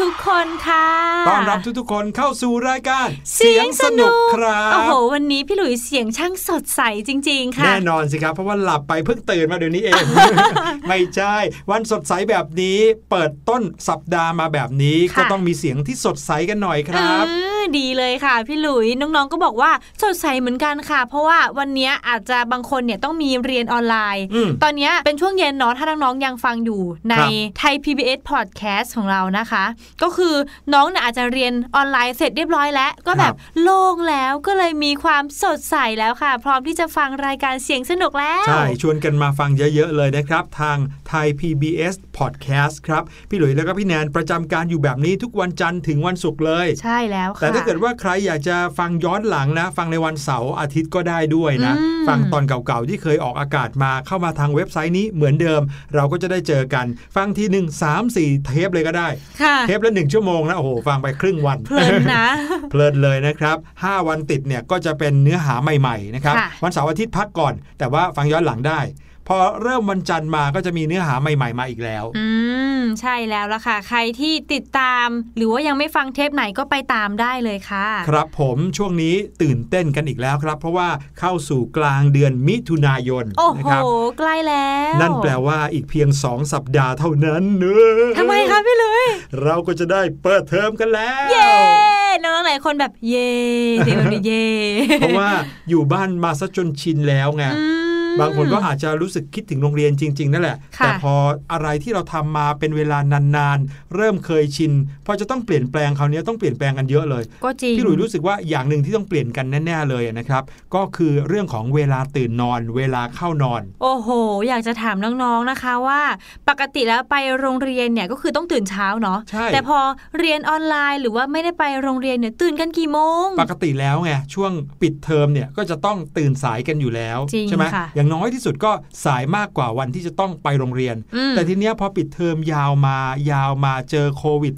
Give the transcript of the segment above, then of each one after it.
ทุกคนค่ะต้อนรับทุกๆคนเข้าสู่รายการ เสียงสนุกครับโอ้โห วันนี้พี่หลุยเสียงช่างสดใสจริง ๆ ค่ะ แน่นอนสิครับ เพราะว่าหลับไปเพิ่งตื่นมาเดี๋ยวนี้เอง ไม่ใช่ วันสดใสแบบนี้ เปิดต้นสัปดาห์มาแบบนี้ค่ะก็ต้องมีเสียงที่สดใสกันหน่อยครับเออ ดีเลยค่ะ พี่หลุยน้องๆก็บอกว่าสดใสเหมือนกันค่ะ เพราะว่าวันนี้อาจจะบางคนเนี่ยต้องมีเรียนออนไลน์อืมตอนนี้เป็นช่วงเย็นเนาะถ้าน้องๆยังฟังอยู่ในครับไทย PBS Podcast ของเรานะคะ ก็คือน้องเนี่ยอาจจะเรียนออนไลน์เสร็จเรียบร้อยแล้ว ก็แบบโล่งแล้วก็เลยมีความสดใสแล้วค่ะ พร้อมที่จะฟังรายการเสียงสนุกแล้วใช่ชวนกันมาฟังเยอะๆเลยนะครับทางไทย PBS Podcast ครับพี่หลุยแล้วก็พี่แนนประจำการอยู่แบบนี้ทุกวันจันทร์ถึงวันศุกร์เลย ใช่แล้วค่ะแต่ถ้าเกิดว่าใครอยากจะฟังย้อนหลังนะ ฟังในวันเสาร์อาทิตย์ก็ได้ด้วยนะอืมฟังตอนเก่าๆที่เคยออกอากาศมาเข้ามาทางเว็บไซต์นี้เหมือนเดิม เราก็จะได้เจอกัน ฟังทีหนึ่งสามสี่เทปเลยก็ได้ค่ะเทปละหนึ่งชั่วโมงนะโอ้โหฟังไปครึ่งวันเพลินนะเพลินเลยนะครับ 5 วันติดเนี่ยก็จะเป็นเนื้อหาใหม่ๆนะครับค่ะวันเสาร์อาทิตย์พักก่อน แต่ว่าฟังย้อนหลังได้พ อเริ่มวันจันทร์มาก็จะมีเนื้อหาใหม่ ๆ มาอีกแล้ว อืม ใช่แล้วล่ะค่ะ ใครที่ติดตาม หรือว่ายังไม่ฟังเทปไหนก็ไปตามได้เลยค่ะ ครับผมช่วงนี้ตื่นเต้นกันอีกแล้วครับ เพราะว่าเข้าสู่กลางเดือนมิถุนายนโอ้นะโหครับใกล้แล้ว นั่นแปลว่าอีกเพียง 2 สัปดาห์เท่านั้นเนอะทำไมคะพี่ลุยเราก็จะได้เปิดเทอมกันแล้วเย้น้องๆหลายคนแบบเย้เดี๋ยวนี้เย้เพราะว่าอยู่บ้านมาซะจนชินแล้วไงอืม บางคนก็อาจจะรู้สึกคิดถึงโรงเรียนจริง ๆ นั่นแหละค่ะแต่พออะไรที่เราทำมาเป็นเวลานานๆ เริ่มเคยชิน พอจะต้องเปลี่ยนแปลงคราวนี้ต้องเปลี่ยนแปลงกันเยอะเลย ก็จริง พี่หลุยรู้สึกว่าอย่างหนึ่งที่ต้องเปลี่ยนกันแน่ๆเลยนะครับ ก็คือเรื่องของเวลาตื่นนอน เวลาเข้านอน โอ้โห อยากจะถามน้องๆนะคะว่า ปกติแล้วไปโรงเรียนเนี่ยก็คือต้องตื่นเช้าเนาะใช่แต่พอเรียนออนไลน์ หรือว่าไม่ได้ไปโรงเรียนเนี่ยตื่นกันกี่โมง ปกติแล้วไงช่วงปิดเทอมเนี่ยก็จะต้องตื่นสายกันอยู่แล้วจริงใช่ไหมค่ะอย่างน้อยที่สุดก็สายมากกว่าวันที่จะต้องไปโรงเรียนอืมแต่ทีเนี้ยพอปิดเทอมยาวมายาวมาเจอโควิด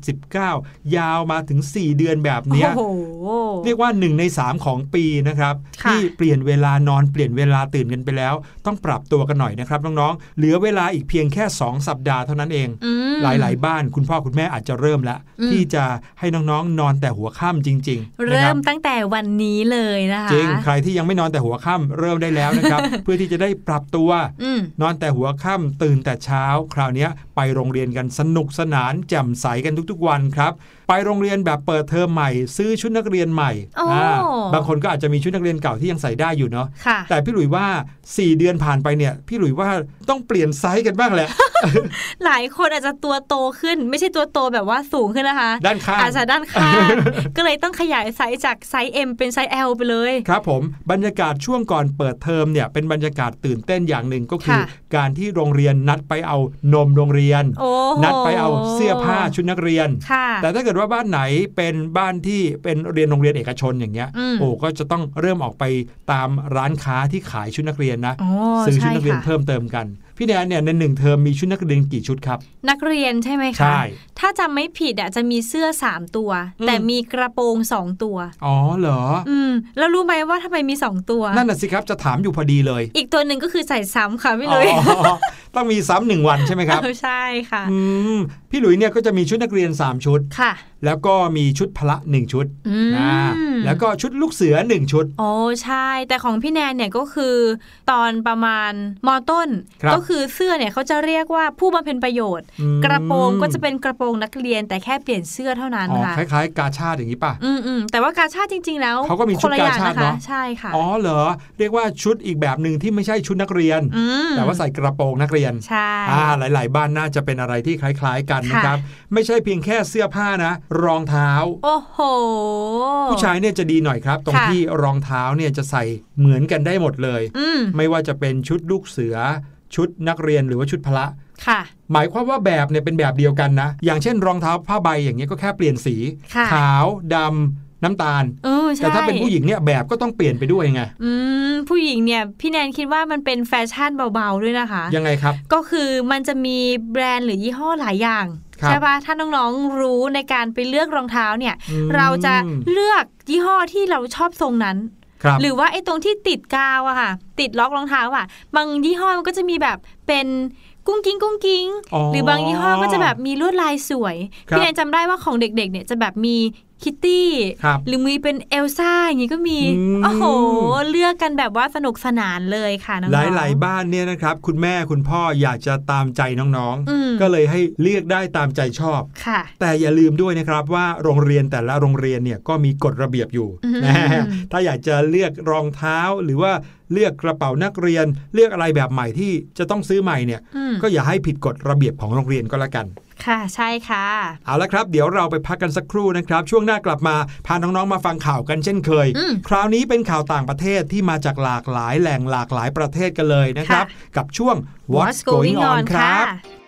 -19 ยาวมาถึง 4 เดือนแบบเนี้ยโอ้โหเรียกว่า 1 ใน 3 ของปีนะครับค่ะที่เปลี่ยนเวลานอนเปลี่ยนเวลาตื่นกันไปแล้ว ต้องปรับตัวกันหน่อยนะครับน้องๆเหลือเวลาอีกเพียงแค่ 2 สัปดาห์เท่านั้นเองอืมหลายๆ บ้านคุณพ่อคุณแม่อาจจะเริ่มแล้วอืมที่จะให้น้องๆ นอนแต่หัวค่ำจริงๆนะเริ่ครับมตั้งแต่วันนี้เลยนะคะจริงใครที่ยังไม่นอนแต่หัวค่ำเริ่มได้แล้วนะครับ เพื่อที่จะได้ปรับตัวอืมนอนแต่หัวค่ำตื่นแต่เช้า คราวเนี้ยไปโรงเรียนกันสนุกสนานแจ่มใสกันทุกๆวันครับ ไปโรงเรียนแบบเปิดเทอมใหม่ ซื้อชุดนักเรียนใหม่โอ้าบางคนก็อาจจะมีชุดนักเรียนเก่าที่ยังใส่ได้อยู่เนาะค่ะแต่พี่หลุยว่า 4 เดือนผ่านไปเนี่ย พี่หลุยว่าต้องเปลี่ยนไซส์กันบ้างแหละ หลายคนอาจจะตัวโตขึ้น ไม่ใช่ตัวโตแบบว่าสูงขึ้นนะคะ ด้านข้างอาจจะด้านข้างก็เลยต้องขยายไซส์จากไซส์ M เป็นไซส์ L ไปเลย ครับผมบรรยากาศช่วงก่อนเปิดเทอมเนี่ยเป็นบรรยากาศตื่นเต้นอย่างหนึ่งก็คือค่ะการที่โรงเรียนนัดไปเอานมโรงเรียนโอ้โหนัดไปเอาเสื้อผ้าชุดนักเรียนค่ะแต่ถ้าเกิดว่าบ้านไหนเป็นบ้านที่เป็นเรียนโรงเรียนเอกชนอย่างเงี้ยอืมโอ้ก็จะต้องเริ่มออกไปตามร้านค้าที่ขายชุดนักเรียนนะอ๋อซื้อชุดใช่นักเรียนค่ะเพิ่มเติมกัน พี่แนนเนี่ยในหนึ่งเทอมมีชุดนักเรียนกี่ชุดครับ นักเรียนใช่ไหมคะใช่ถ้าจำไม่ผิดอะจะมีเสื้อ 3 ตัวอืมแต่มีกระโปรง 2 ตัว อ๋อเหรอ อืม แล้วรู้ไหมว่าทำไมมี 2 ตัว นั่นน่ะสิครับจะถามอยู่พอดีเลย อีกตัวหนึ่งก็คือใส่ซ้ำค่ะพี่อ๋ลุยอต้องมีซ้ำหนึ่งวันใช่ไหมครับเออใช่ค่ะอืม พี่หลุยเนี่ยก็จะมีชุดนักเรียน 3 ชุด ค่ะ แล้วก็มีชุดพละหนึ่งชุดอืมนะแล้วก็ชุดลูกเสือหนึ่งชุด โอ้ใช่ แต่ของพี่แนนเนี่ยก็คือตอนประมาณมต้นครับก็คือเสื้อเนี่ยเขาจะเรียกว่าผู้บำเพ็ญประโยชน์อืมกระโปรงก็จะเป็นกระโปรงนักเรียนแต่แค่เปลี่ยนเสื้อเท่านั้นอ๋อค่ะคล้ายๆ กาชาติอย่างนี้ป่ะ อืมอืมแต่ว่ากาชาติจริง ๆ แล้วเขาก็มีชุดคนละอย่งกาชาติเนอะใช่ค่ะ อ๋อเหรอ เรียกว่าชุดอีกแบบหนึ่งที่ไม่ใช่ชุดนักเรียนอืมแต่ว่าใส่กระโปรงนักเรียน ใช่อ่าหลาย ๆ บ้านน่าจะเป็นอะไรที่คล้าย ๆ กันนะครับ ไม่ใช่เพียงแค่เสื้อผ้านะ รองเท้า โอ้โห ผู้ชายเนี่ยจะดีหน่อยครับ ตรงค่ะที่รองเท้าเนี่ยจะใส่เหมือนกันได้หมดเลยอืมไม่ว่าจะเป็นชุดลูกเสือ ชุดนักเรียนหรือว่าชุดพละค่ะ หมายความว่าแบบเนี่ยเป็นแบบเดียวกันนะ อย่างเช่น รองเท้าผ้าใบอย่างเงี้ยก็แค่เปลี่ยนสีค่ะขาวดำ น้ำตาลเออใช่แต่ถ้าเป็นผู้หญิงเนี่ยแบบก็ต้องเปลี่ยนไปด้วยไงอืมผู้หญิงเนี่ยพี่แนนคิดว่ามันเป็นแฟชั่นเบาๆด้วยนะคะ ยังไงครับ ก็คือมันจะมีแบรนด์หรือยี่ห้อหลายอย่างครับใช่ปะถ้าน้องๆรู้ในการไปเลือกรองเท้าเนี่ยอืมเราจะเลือกยี่ห้อที่เราชอบทรงนั้นครับหรือว่าไอ้ตรงที่ติดกาวอะค่ะ ติดล็อกรองเท้าอะบางยี่ห้อมันก็จะมีแบบเป็นกุ้งกิ้งกุ้งกิ้งอ๋อหรือบางยี่ห้อก็จะแบบมีลวดลายสวยครับพี่แนนจำได้ว่าของเด็กๆ เนี่ยจะแบบมี คิตตี้ครับหรือมีเป็นเอลซ่าอย่างงี้ก็มีอืมโอ้โห เลือกกันแบบว่าสนุกสนานเลยค่ะน้องหๆลาย ๆ บ้านเนี่ยนะครับ คุณแม่คุณพ่ออยากจะตามใจน้องอืมๆก็เลยให้เลือกได้ตามใจชอบค่ะ แต่อย่าลืมด้วยนะครับว่าโรงเรียนแต่ละโรงเรียนเนี่ยก็มีกฎระเบียบอยู่อืมนะฮะถ้าอยากจะเลือกรองเท้าหรือว่าเลือกกระเป๋านักเรียน เลือกอะไรแบบใหม่ที่จะต้องซื้อใหม่เนี่ยอืมก็อย่าให้ผิดกฎระเบียบของโรงเรียนก็แล้วกันค่ะใช่ค่ะ เอาละครับ เดี๋ยวเราไปพักกันสักครู่นะครับ ช่วงหน้ากลับมาพาน้องๆมาฟังข่าวกันเช่นเคยอืมคราวนี้เป็นข่าวต่างประเทศที่มาจากหลากหลายแหล่งหลากหลายประเทศกันเลยนะครับ กับช่วง What's Going On ครับ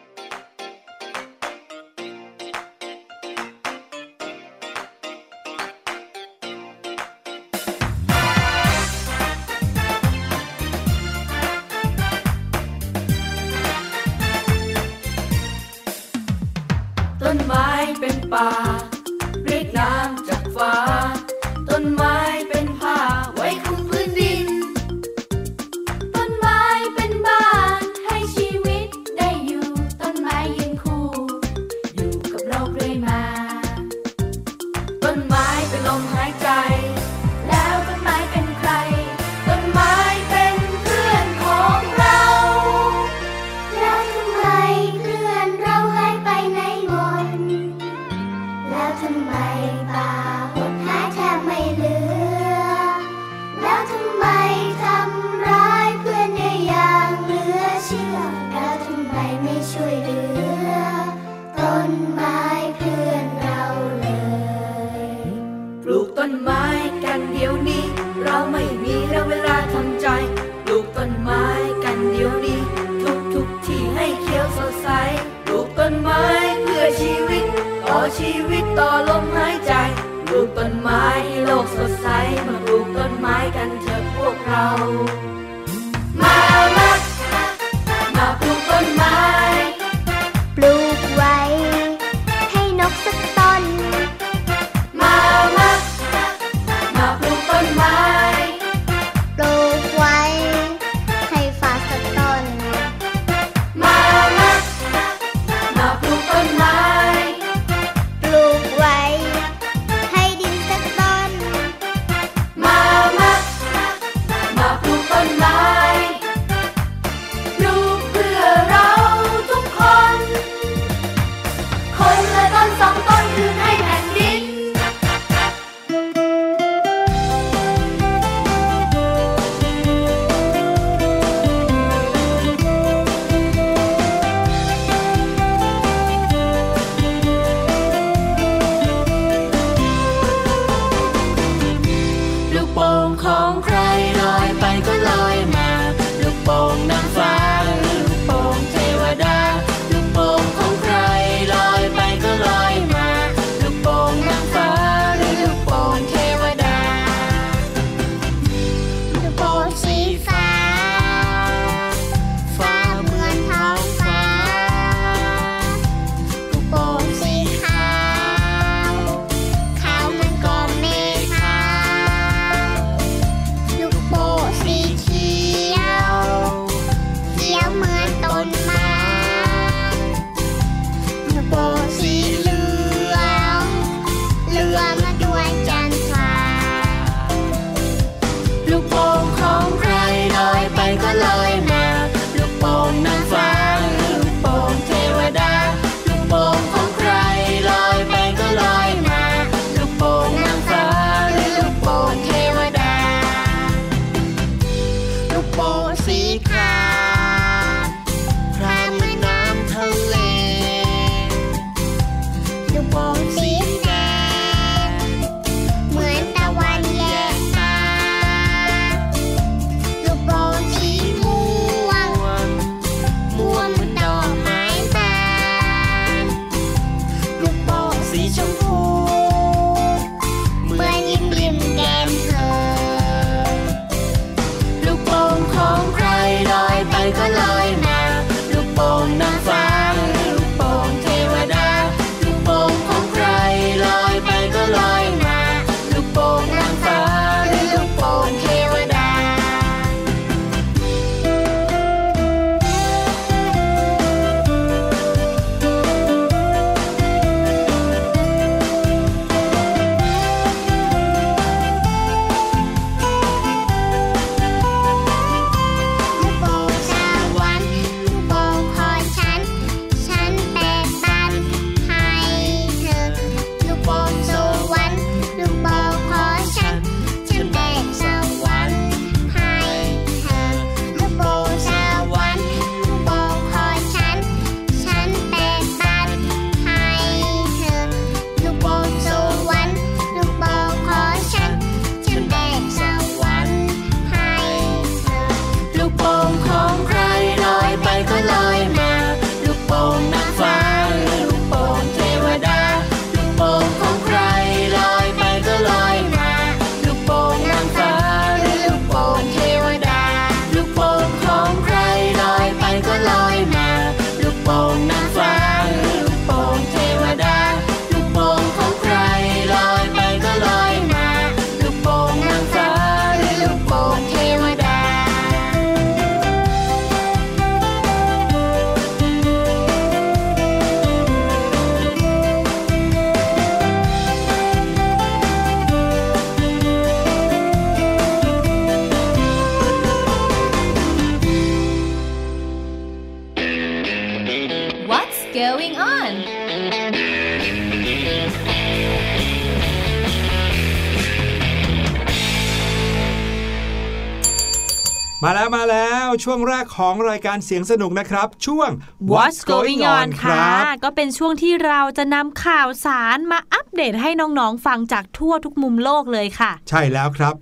ช่วงแรกของรายการเสียงสนุกนะครับ ช่วง What's going on คค่ะรับก็เป็นช่วงที่เราจะนำข่าวสารมาอัปเดตให้น้องๆฟังจากทั่วทุกมุมโลกเลยค่ะ ใช่แล้วครับ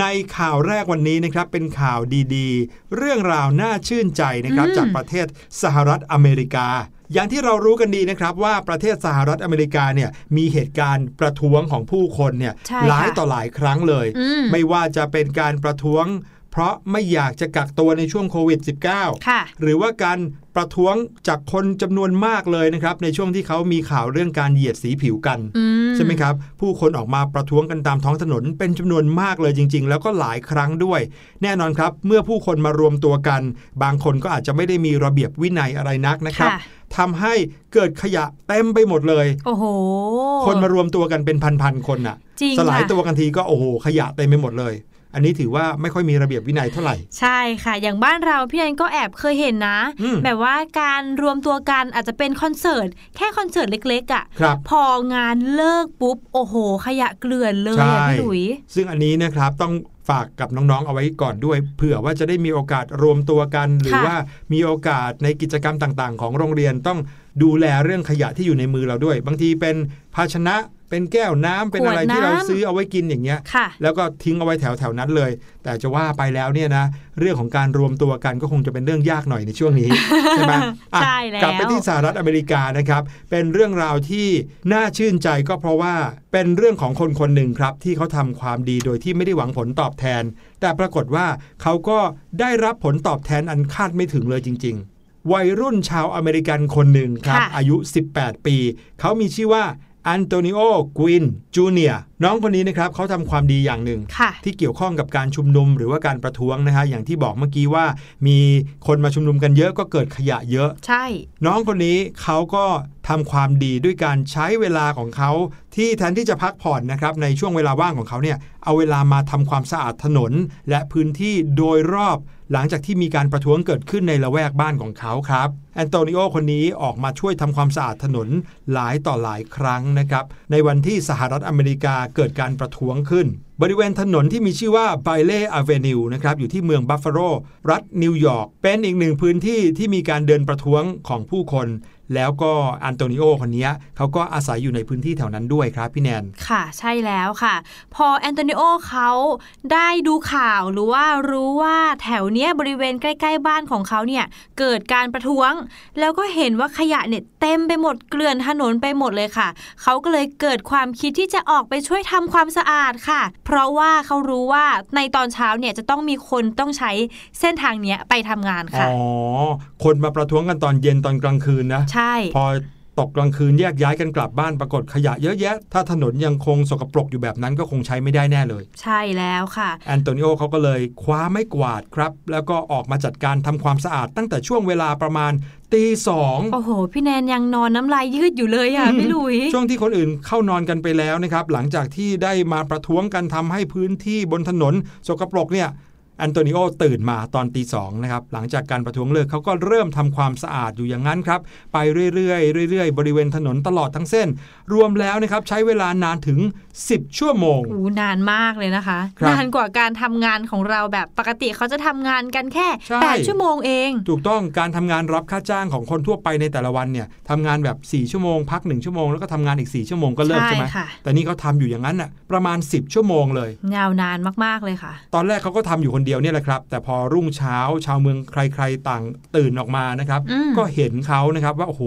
ในข่าวแรกวันนี้นะครับเป็นข่าวดีๆ เรื่องราวน่าชื่นใจนะครับอืมจากประเทศสหรัฐอเมริกา อย่างที่เรารู้กันดีนะครับว่าประเทศสหรัฐอเมริกาเนี่ยมีเหตุการณ์ประท้วงของผู้คนเนี่ยใช่หลายค่ะต่อหลายครั้งเลยอืมไม่ว่าจะเป็นการประท้วง เพราะไม่อยากจะกักตัวในช่วงโควิด -19 ค่ะหรือว่าการประท้วงจากคนจำนวนมากเลยนะครับ ในช่วงที่เขามีข่าวเรื่องการเหยียดสีผิวกันอืมใช่ไหมครับ ผู้คนออกมาประท้วงกันตามท้องถนนเป็นจำนวนมากเลยจริง ๆ แล้วก็หลายครั้งด้วย แน่นอนครับ เมื่อผู้คนมารวมตัวกัน บางคนก็อาจจะไม่ได้มีระเบียบวินัยอะไรนักนะครับค่ะทำให้เกิดขยะเต็มไปหมดเลย โอ้โห คนมารวมตัวกันเป็นพันๆคนน่ะจริงสลายค่ะตัวกันทีก็โอ้โห ขยะเต็มไปหมดเลย อันนี้ถือว่าไม่ค่อยมีระเบียบวินัยเท่าไหร่ ใช่ค่ะ อย่างบ้านเราพี่แอนก็แอบเคยเห็นนะอืมแบบว่าการรวมตัวกันอาจจะเป็นคอนเสิร์ตแค่คอนเสิร์ตเล็กๆอะ่ะครับพองานเลิกปุ๊บ โอ้โห ขยะเกลื่อนเลยใช่อะพี่หลุย ซึ่งอันนี้นะครับต้องฝากกับน้องๆ เอาไว้ก่อนด้วย เผื่อว่าจะได้มีโอกาสรวมตัวกัน หรือค่ะว่ามีโอกาสในกิจกรรมต่างๆ ของโรงเรียนต้องดูแลเรื่องขยะที่อยู่ในมือเราด้วย บางทีเป็นภาชนะ เป็นแก้วน้ำเป็นอะไรที่เราซื้อเอาไว้กินอย่างเงี้ยค่ะแล้วก็ทิ้งเอาไว้แถวแถวๆนั้นเลย แต่จะว่าไปแล้วเนี่ยนะ เรื่องของการรวมตัวกันก็คงจะเป็นเรื่องยากหน่อยในช่วงนี้ใช่ไหมอะใช่แล้วกลับไปที่สหรัฐอเมริกานะครับ เป็นเรื่องราวที่น่าชื่นใจก็เพราะว่าเป็นเรื่องของคนคนหนึ่งครับ ที่เขาทำความดีโดยที่ไม่ได้หวังผลตอบแทน แต่ปรากฏว่าเขาก็ได้รับผลตอบแทนอันคาดไม่ถึงเลยจริง ๆ วัยรุ่นชาวอเมริกันคนหนึ่งครับค่ะอายุ 18 ปี เขามีชื่อว่า อันโตนิโอกวิน จูเนีย น้องคนนี้นะครับเขาทำความดีอย่างหนึ่งค่ะที่เกี่ยวข้องกับการชุมนุมหรือว่าการประท้วงนะฮะอย่างที่บอกเมื่อกี้ว่า มีคนมาชุมนุมกันเยอะก็เกิดขยะเยอะ ใช่ น้องคนนี้เขาก็ทำความดีด้วยการใช้เวลาของเขาที่แทนที่จะพักผ่อนนะครับในช่วงเวลาว่างของเขาเนี่ยเอาเวลามาทำความสะอาดถนน และพื้นที่โดยรอบหลังจากที่มีการประท้วงเกิดขึ้นในละแวกบ้านของเขาครับแอนโตนิโอคนนี้ออกมาช่วยทำความสะอาดถนนหลายต่อหลายครั้งนะครับในวันที่สหรัฐอเมริกาเกิดการประท้วงขึ้น บริเวณถนนที่มีชื่อว่า Bailey Avenue นะครับอยู่ที่เมืองบัฟฟาโลรัฐนิวยอร์กเป็นอีกหนึ่งพื้นที่ที่มีการเดินประท้วงของผู้คนแล้วก็อันโตนิโอคนนี้เขาก็อาศัยอยู่ในพื้นที่แถวนั้นด้วยครับพี่แนน ค่ะใช่แล้วค่ะ พอแอนโตนิโอเขาได้ดูข่าวหรือว่ารู้ว่าแถวเนี้ยบริเวณใกล้ๆบ้านของเขาเนี่ยเกิดการประท้วง แล้วก็เห็นว่าขยะเนี่ยเต็มไปหมดเกลื่อนถนนไปหมดเลยค่ะ เขาก็เลยเกิดความคิดที่จะออกไปช่วยทำความสะอาดค่ะ เพราะว่าเขารู้ว่าในตอนเช้าเนี่ยจะต้องมีคนต้องใช้เส้นทางเนี้ยไปทำงานอ๋ค่ะอคนมาประท้วงกันตอนเย็นตอนกลางคืนนะใช่ พอตกกลางคืนแยกย้ายกันกลับบ้านปรากฏขยะเยอะแยะ ถ้าถนนยังคงสกปรกอยู่แบบนั้นก็คงใช้ไม่ได้แน่เลย ใช่แล้วค่ะแอนโตนิโอเขาก็เลยคว้าไม้กวาดครับ แล้วก็ออกมาจัดการทำความสะอาดตั้งแต่ช่วงเวลาประมาณตีสองโอ้โห พี่แนนยังนอนน้ำลายยืดอยู่เลยอะพี่หลุย ช่วงที่คนอื่นเข้านอนกันไปแล้วนะครับ หลังจากที่ได้มาประท้วงกันทำให้พื้นที่บนถนนสกปรกเนี่ยแอนโตนิโอตื่นมาตอนตีสองนะครับหลังจากการประท้วงเลิกเขาก็เริ่มทำความสะอาดอยู่อย่างนั้นครับ ไปเรื่อยๆเรื่อยๆ บริเวณถนนตลอดทั้งเส้น รวมแล้วนะครับใช้เวลานานถึง 10 ชั่วโมงโอ้นานมากเลยนะคะครับนานกว่าการทำงานของเราแบบปกติเขาจะทำงานกันแค่ใช่8ชั่วโมงเอง ถูกต้องการทำงานรับค่าจ้างของคนทั่วไปในแต่ละวันเนี่ยทำงานแบบ 4 ชั่วโมง พัก 1 ชั่วโมงแล้วก็ทำงานอีก 4 ชั่วโมงก็เลิกใช่ใช่ไหมค่ะแต่นี่เขาทำอยู่อย่างนั้นน่ะประมาณ 10 ชั่วโมงเลยยาวนานมากๆเลยค่ะ ตอนแรกเขาก็ทำอยู่คนเดียวเนี่ยแหละครับ แต่พอรุ่งเช้าชาวเมืองใคร ๆ ต่างตื่นออกมานะครับอืมก็เห็นเขานะครับว่าโอ้โห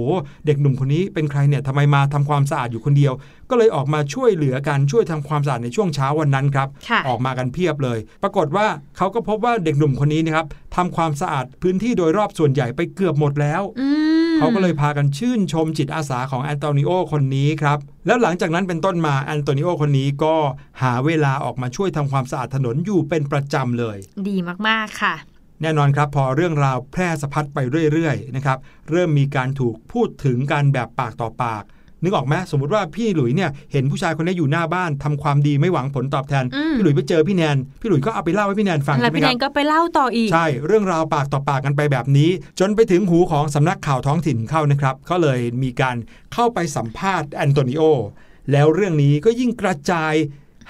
เด็กหนุ่มคนนี้เป็นใครเนี่ยทำไมมาทำความสะอาดอยู่คนเดียว ก็เลยออกมาช่วยเหลือกันช่วยทำความสะอาดในช่วงเช้าวันนั้นครับค่ะออกมากันเพียบเลย ปรากฏว่าเขาก็พบว่าเด็กหนุ่มคนนี้นะครับทำความสะอาดพื้นที่โดยรอบส่วนใหญ่ไปเกือบหมดแล้วอืม เขาก็เลยพากันชื่นชมจิตอาสาของแอนโตนิโอคนนี้ครับ แล้วหลังจากนั้นเป็นต้นมาแอนโตนิโอคนนี้ก็หาเวลาออกมาช่วยทำความสะอาดถนนอยู่เป็นประจำเลย ดีมากๆค่ะ แน่นอนครับพอเรื่องราวแพร่สะพัดไปเรื่อยๆนะครับเริ่มมีการถูกพูดถึงกันแบบปากต่อปาก นึกออกไหมสมมติว่าพี่หลุยเนี่ยเห็นผู้ชายคนนี้อยู่หน้าบ้านทำความดีไม่หวังผลตอบแทนอืมพี่หลุยไปเจอพี่แนน พี่หลุยก็เอาไปเล่าให้พี่แนนฟังแล้วใช่ไหมพี่คแนรับนก็ไปเล่าต่ออีก ใช่ เรื่องราวปากต่อปากกันไปแบบนี้ จนไปถึงหูของสำนักข่าวท้องถิ่นเข้านะครับก็เลยมีการเข้าไปสัมภาษณ์แอนโตนิโอแล้วเรื่องนี้ก็ยิ่งกระจาย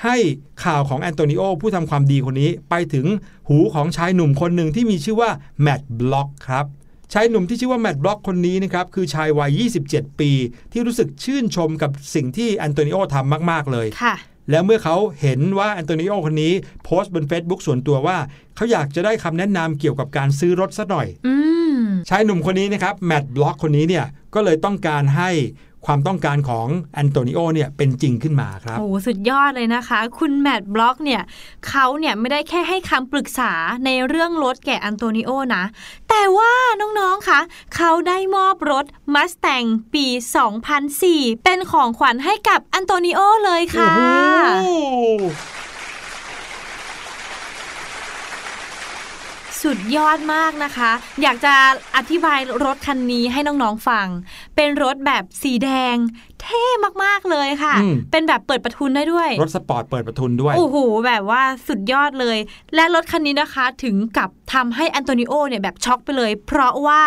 ให้ข่าวของแอนโตนิโอผู้ทำความดีคนนี้ไปถึงหูของชายหนุ่มคนหนึ่งที่มีชื่อว่าแมตต์บล็อกครับ ชายหนุ่มที่ชื่อว่าแมตต์บล็อกคนนี้นะครับคือชายวัย 27 ปี ที่รู้สึกชื่นชมกับสิ่งที่แอนโตนิโอทำมาก ๆ เลย ค่ะแล้วเมื่อเขาเห็นว่าแอนโตนิโอคนนี้โพสต์บน Facebook ส่วนตัวว่า เขาอยากจะได้คำแนะนำเกี่ยวกับการซื้อรถสักหน่อย อืม ชายหนุ่มคนนี้นะครับแมตต์บล็อกคนนี้เนี่ยก็เลยต้องการให้ ความต้องการของแอนโตนิโอเนี่ยเป็นจริงขึ้นมาครับ โอ้สุดยอดเลยนะคะ คุณแมตต์บล็อกเนี่ยเขาเนี่ยไม่ได้แค่ให้คำปรึกษาในเรื่องรถแก่อันโตนิโอนะ แต่ว่าน้องๆคะเขาได้มอบรถ Mustang ปี 2004 เป็นของขวัญให้กับอันโตนิโอเลยค่ะ โอ้โห สุดยอดมากนะคะ อยากจะอธิบายรถคันนี้ให้น้องๆฟัง เป็นรถแบบสีแดง เท่มากๆเลยค่ะอืมเป็นแบบเปิดประทุนได้ด้วย รถสปอร์ตเปิดประทุนด้วย โอ้โห แบบว่าสุดยอดเลย และรถคันนี้นะคะถึงกับทำให้แอนโตนิโอเนี่ยแบบช็อกไปเลย เพราะว่า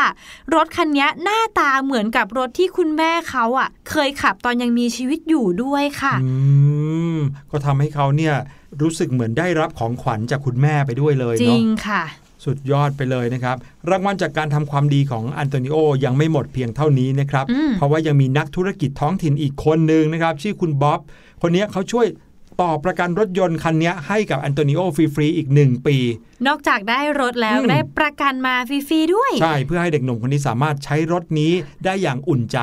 รถคันนี้หน้าตาเหมือนกับรถที่คุณแม่เขาอะ เคยขับตอนยังมีชีวิตอยู่ด้วยค่ะ อืม ก็ทำให้เขาเนี่ยรู้สึกเหมือนได้รับของขวัญจากคุณแม่ไปด้วยเลยจริเนาะงค่ะ สุดยอดไปเลยนะครับ รางวัลจากการทำความดีของอันโตนิโอยังไม่หมดเพียงเท่านี้นะครับอืมเพราะว่ายังมีนักธุรกิจท้องถิ่นอีกคนหนึ่งนะครับ ชื่อคุณบ๊อบคนนี้เขาช่วยต่อประกันรถยนต์คันนี้ให้กับอันโตนิโอฟรีๆอีก 1 ปี นอกจากได้รถแล้วอืมได้ประกันมาฟรีๆด้วย ใช่เพื่อให้เด็กหนุ่มคนนี้สามารถใช้รถนี้ได้อย่างอุ่นใจ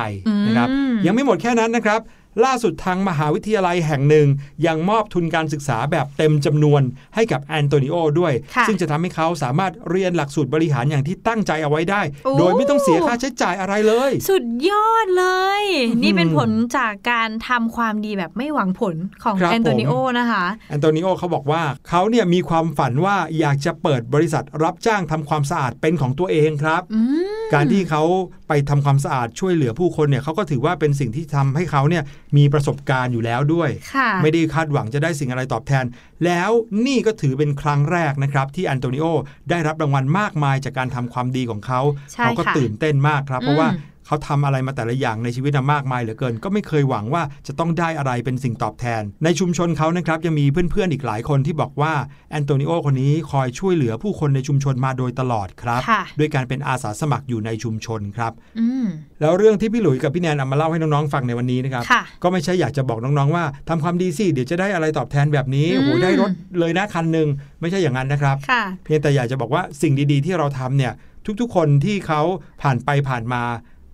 นะครับอืมยังไม่หมดแค่นั้นนะครับ ล่าสุดทางมหาวิทยาลัยแห่งหนึ่ง ยังมอบทุนการศึกษาแบบเต็มจำนวนให้กับแอนโตนิโอด้วยค่ะซึ่งจะทำให้เขาสามารถเรียนหลักสูตรบริหารอย่างที่ตั้งใจเอาไว้ได้โอ้โดยไม่ต้องเสียค่าใช้จ่ายอะไรเลย สุดยอดเลยอื้อหือนี่เป็นผลจากการทำความดีแบบไม่หวังผลของครับแอนโตนิโอผมนะคะแอนโตนิโอเขาบอกว่าเขาเนี่ยมีความฝันว่าอยากจะเปิดบริษัทรับจ้างทำความสะอาดเป็นของตัวเองครับอืมการที่เขาไปทำความสะอาดช่วยเหลือผู้คนเนี่ยเขาก็ถือว่าเป็นสิ่งที่ทำให้เขาเนี่ยมีประสบการณ์อยู่แล้วด้วยค่ะไม่ได้คาดหวังจะได้สิ่งอะไรตอบแทน แล้วนี่ก็ถือเป็นครั้งแรกนะครับที่แอนโตนิโอได้รับรางวัลมากมายจากการทำความดีของเขาใช่เขาก็ค่ะตื่นเต้นมากครับ เพราะว่าอืม เขาทำอะไรมาแต่ละอย่างในชีวิตน่ะมากมายเหลือเกิน ก็ไม่เคยหวังว่าจะต้องได้อะไรเป็นสิ่งตอบแทน ในชุมชนเขานะครับยังมีเพื่อนๆอีกหลายคนที่บอกว่าแอนโตนิโอคนนี้คอยช่วยเหลือผู้คนในชุมชนมาโดยตลอดครับค่ะด้วยการเป็นอาสาสมัครอยู่ในชุมชนครับอืมแล้วเรื่องที่พี่หลุยส์กับพี่แนนเอามาเล่าให้น้องๆฟังในวันนี้นะครับค่ะก็ไม่ใช่อยากจะบอกน้องๆว่าทำความดีสิเดี๋ยวจะได้อะไรตอบแทนแบบนี้อืมโอ้โหได้รถเลยนะคันหนึ่งไม่ใช่อย่างนั้นนะครับค่ะเพียงแต่อยากจะบอกว่าสิ่งดีๆ ที่เราทำเนี่ยทุกๆ คนที่เขาผ่านไปผ่านมา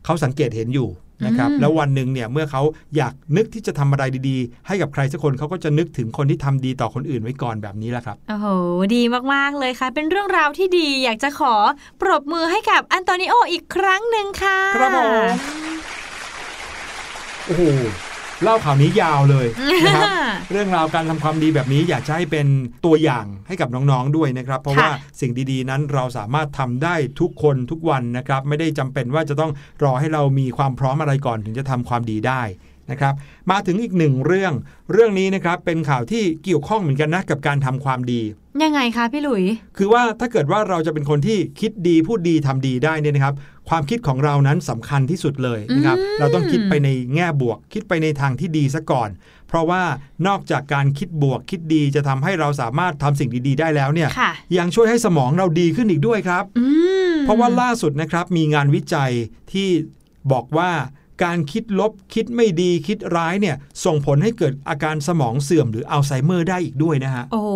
เขาสังเกตเห็นอยู่นะครับอืมแล้ววันหนึ่งเนี่ยเมื่อเขาอยากนึกที่จะทำอะไรดีๆ ให้กับใครสักคนเขาก็จะนึกถึงคนที่ทำดีต่อคนอื่นไว้ก่อนแบบนี้แหละครับ โอ้โห ดีมากๆเลยค่ะ เป็นเรื่องราวที่ดีอยากจะขอปรบมือให้กับอันโตนิโออีกครั้งหนึ่งค่ะ ครับผมโอ้โห เล่าข่าวนี้ยาวเลยนะครับเรื่องราวการทำความดีแบบนี้อยากจะให้เป็นตัวอย่างให้กับน้องๆด้วยนะครับ เพราะค่ะว่าสิ่งดีๆนั้นเราสามารถทำได้ทุกคนทุกวันนะครับ ไม่ได้จำเป็นว่าจะต้องรอให้เรามีความพร้อมอะไรก่อนถึงจะทำความดีได้ นะครับมาถึงอีกหนึ่งเรื่อง เรื่องนี้นะครับเป็นข่าวที่เกี่ยวข้องเหมือนกันนะกับการทำความดี ยังไงคะพี่หลุย คือว่าถ้าเกิดว่าเราจะเป็นคนที่คิดดีพูดดีทำดีได้เนี่ยนะครับ ความคิดของเรานั้นสำคัญที่สุดเลยนะครับอืมเราต้องคิดไปในแง่บวก คิดไปในทางที่ดีซะก่อน เพราะว่านอกจากการคิดบวกคิดดีจะทำให้เราสามารถทำสิ่งดีๆ ได้แล้วเนี่ยค่ะยังช่วยให้สมองเราดีขึ้นอีกด้วยครับอืมเพราะว่าล่าสุดนะครับมีงานวิจัยที่บอกว่า การคิดลบคิดไม่ดีคิดร้ายเนี่ย ส่งผลให้เกิดอาการสมองเสื่อมหรืออัลไซเมอร์ได้อีกด้วยนะฮะ โอ้โห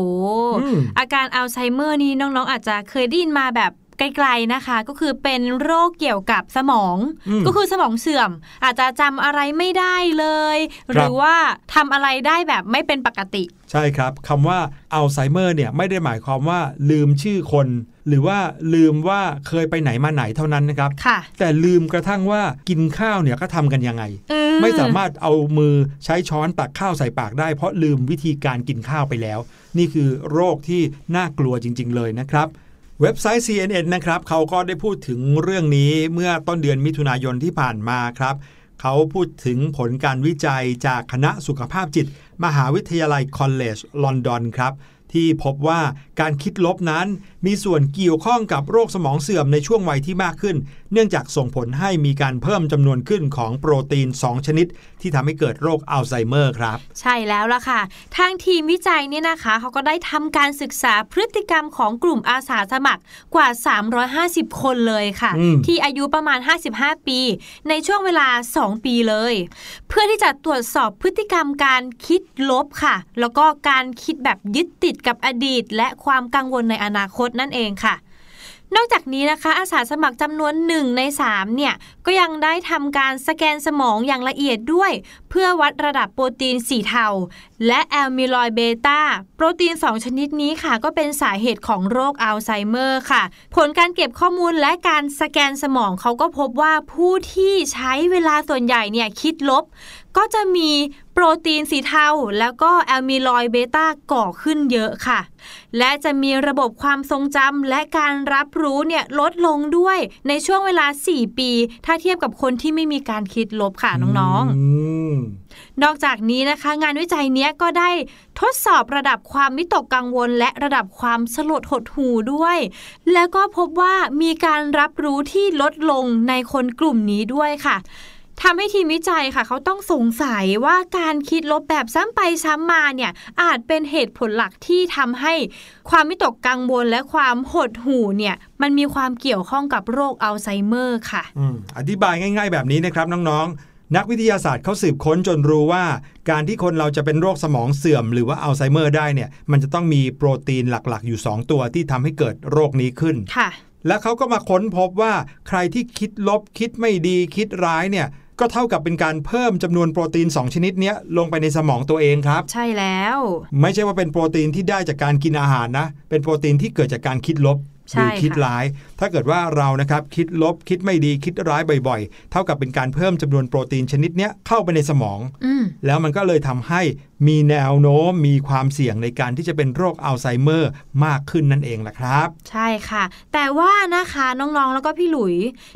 อืมอาการอัลไซเมอร์นี่น้องๆ อาจจะเคยได้ยินมาแบบ ไกลๆนะคะก็คือเป็นโรคเกี่ยวกับสมองอืมก็คือสมองเสื่อม อาจจะจำอะไรไม่ได้เลย หรือว่าทำอะไรได้แบบไม่เป็นปกติ ใช่ครับคำว่าอัลไซเมอร์เนี่ยไม่ได้หมายความว่าลืมชื่อคน หรือว่าลืมว่าเคยไปไหนมาไหนเท่านั้นนะครับค่ะแต่ลืมกระทั่งว่ากินข้าวเนี่ยก็ทำกันยังไงอืไม่สามารถเอามือใช้ช้อนตักข้าวใส่ปากได้ เพราะลืมวิธีการกินข้าวไปแล้ว นี่คือโรคที่น่ากลัวจริง ๆ เลยนะครับ เว็บไซต์ CNN นะครับเขาก็ได้พูดถึงเรื่องนี้เมื่อต้นเดือนมิถุนายนที่ผ่านมาครับ เขาพูดถึงผลการวิจัยจากคณะสุขภาพจิต มหาวิทยาลัยคอลเลจลอนดอนครับ ที่พบว่าการคิดลบนั้น มีส่วนเกี่ยวข้องกับโรคสมองเสื่อมในช่วงวัยที่มากขึ้น เนื่องจากส่งผลให้มีการเพิ่มจำนวนขึ้นของโปรตีน 2 ชนิด ที่ทำให้เกิดโรคอัลไซเมอร์ครับ ใช่แล้วล่ะค่ะ ทางทีมวิจัยเนี่ยนะคะเขาก็ได้ทำการศึกษาพฤติกรรมของกลุ่มอาสาสมัครกว่า 350 คนเลยค่ะอืมที่อายุประมาณ 55 ปี ในช่วงเวลา 2 ปีเลย เพื่อที่จะตรวจสอบพฤติกรรมการคิดลบค่ะ แล้วก็การคิดแบบยึดติดกับอดีต และความกังวลในอนาคตนั่นเองค่ะนอกจากนี้นะคะอาสาสมัครจำนวนหนึ่งใน 3 เนี่ย ก็ยังได้ทำการสแกนสมองอย่างละเอียดด้วย เพื่อวัดระดับโปรตีนสีเทาและ amyloid beta โปรตีน 2 ชนิดนี้ค่ะ ก็เป็นสาเหตุของโรคอัลไซเมอร์ค่ะ ผลการเก็บข้อมูลและการสแกนสมองเขาก็พบว่าผู้ที่ใช้เวลาส่วนใหญ่เนี่ยคิดลบ ก็จะมีโปรตีนสีเทาแล้วก็ amyloid betaก่อขึ้นเยอะค่ะ และจะมีระบบความทรงจำและการรับรู้เนี่ยลดลงด้วยในช่วงเวลา 4 ปี ถ้าเทียบกับคนที่ไม่มีการคิดลบค่ะน้องๆ นอกจากนี้นะคะ งานวิจัยนี้ก็ได้ทดสอบระดับความวิตกกังวล และระดับความสลดหดหูด้วย แล้วก็พบว่ามีการรับรู้ที่ลดลงในคนกลุ่มนี้ด้วยค่ะทำให้ทีมวิจัยค่ะ เขาต้องสงสัยว่าการคิดลบแบบซ้ำไปซ้ำมาเนี่ยอาจเป็นเหตุผลหลักที่ทำให้ความวิตกกังวลและความหดหู่เนี่ยมันมีความเกี่ยวข้องกับโรคอัลไซเมอร์ค่ะออธิบายง่าย ๆ แบบนี้นะครับน้องๆ นักวิทยาศาสตร์เขาสืบค้นจนรู้ว่า การที่คนเราจะเป็นโรคสมองเสื่อม หรือว่าอัลไซเมอร์ได้เนี่ย มันจะต้องมีโปรตีนหลักๆ อยู่ 2 ตัวที่ทำให้เกิดโรคนี้ขึ้น ค่ะ และเขาก็มาค้นพบว่าใครที่คิดลบคิดไม่ดีคิดร้ายเนี่ยก็เท่ากับเป็นการเพิ่มจำนวนโปรตีน 2 ชนิดเนี้ยลงไปในสมองตัวเองครับ ใช่แล้ว ไม่ใช่ว่าเป็นโปรตีนที่ได้จากการกินอาหารนะ เป็นโปรตีนที่เกิดจากการคิดลบใช่หรือคิดค่ะร้ายถ้าเกิดว่าเรานะครับคิดลบคิดไม่ดีคิดร้ายบ่อยๆ เท่ากับเป็นการเพิ่มจำนวนโปรตีนชนิดเนี้ยเข้าไปในสมองอืมแล้วมันก็เลยทำให้มีแนวโน้มมีความเสี่ยงในการที่จะเป็นโรคอัลไซเมอร์มากขึ้นนั่นเองแหละครับ ใช่ค่ะ แต่ว่านะคะน้องๆแล้วก็พี่หลุย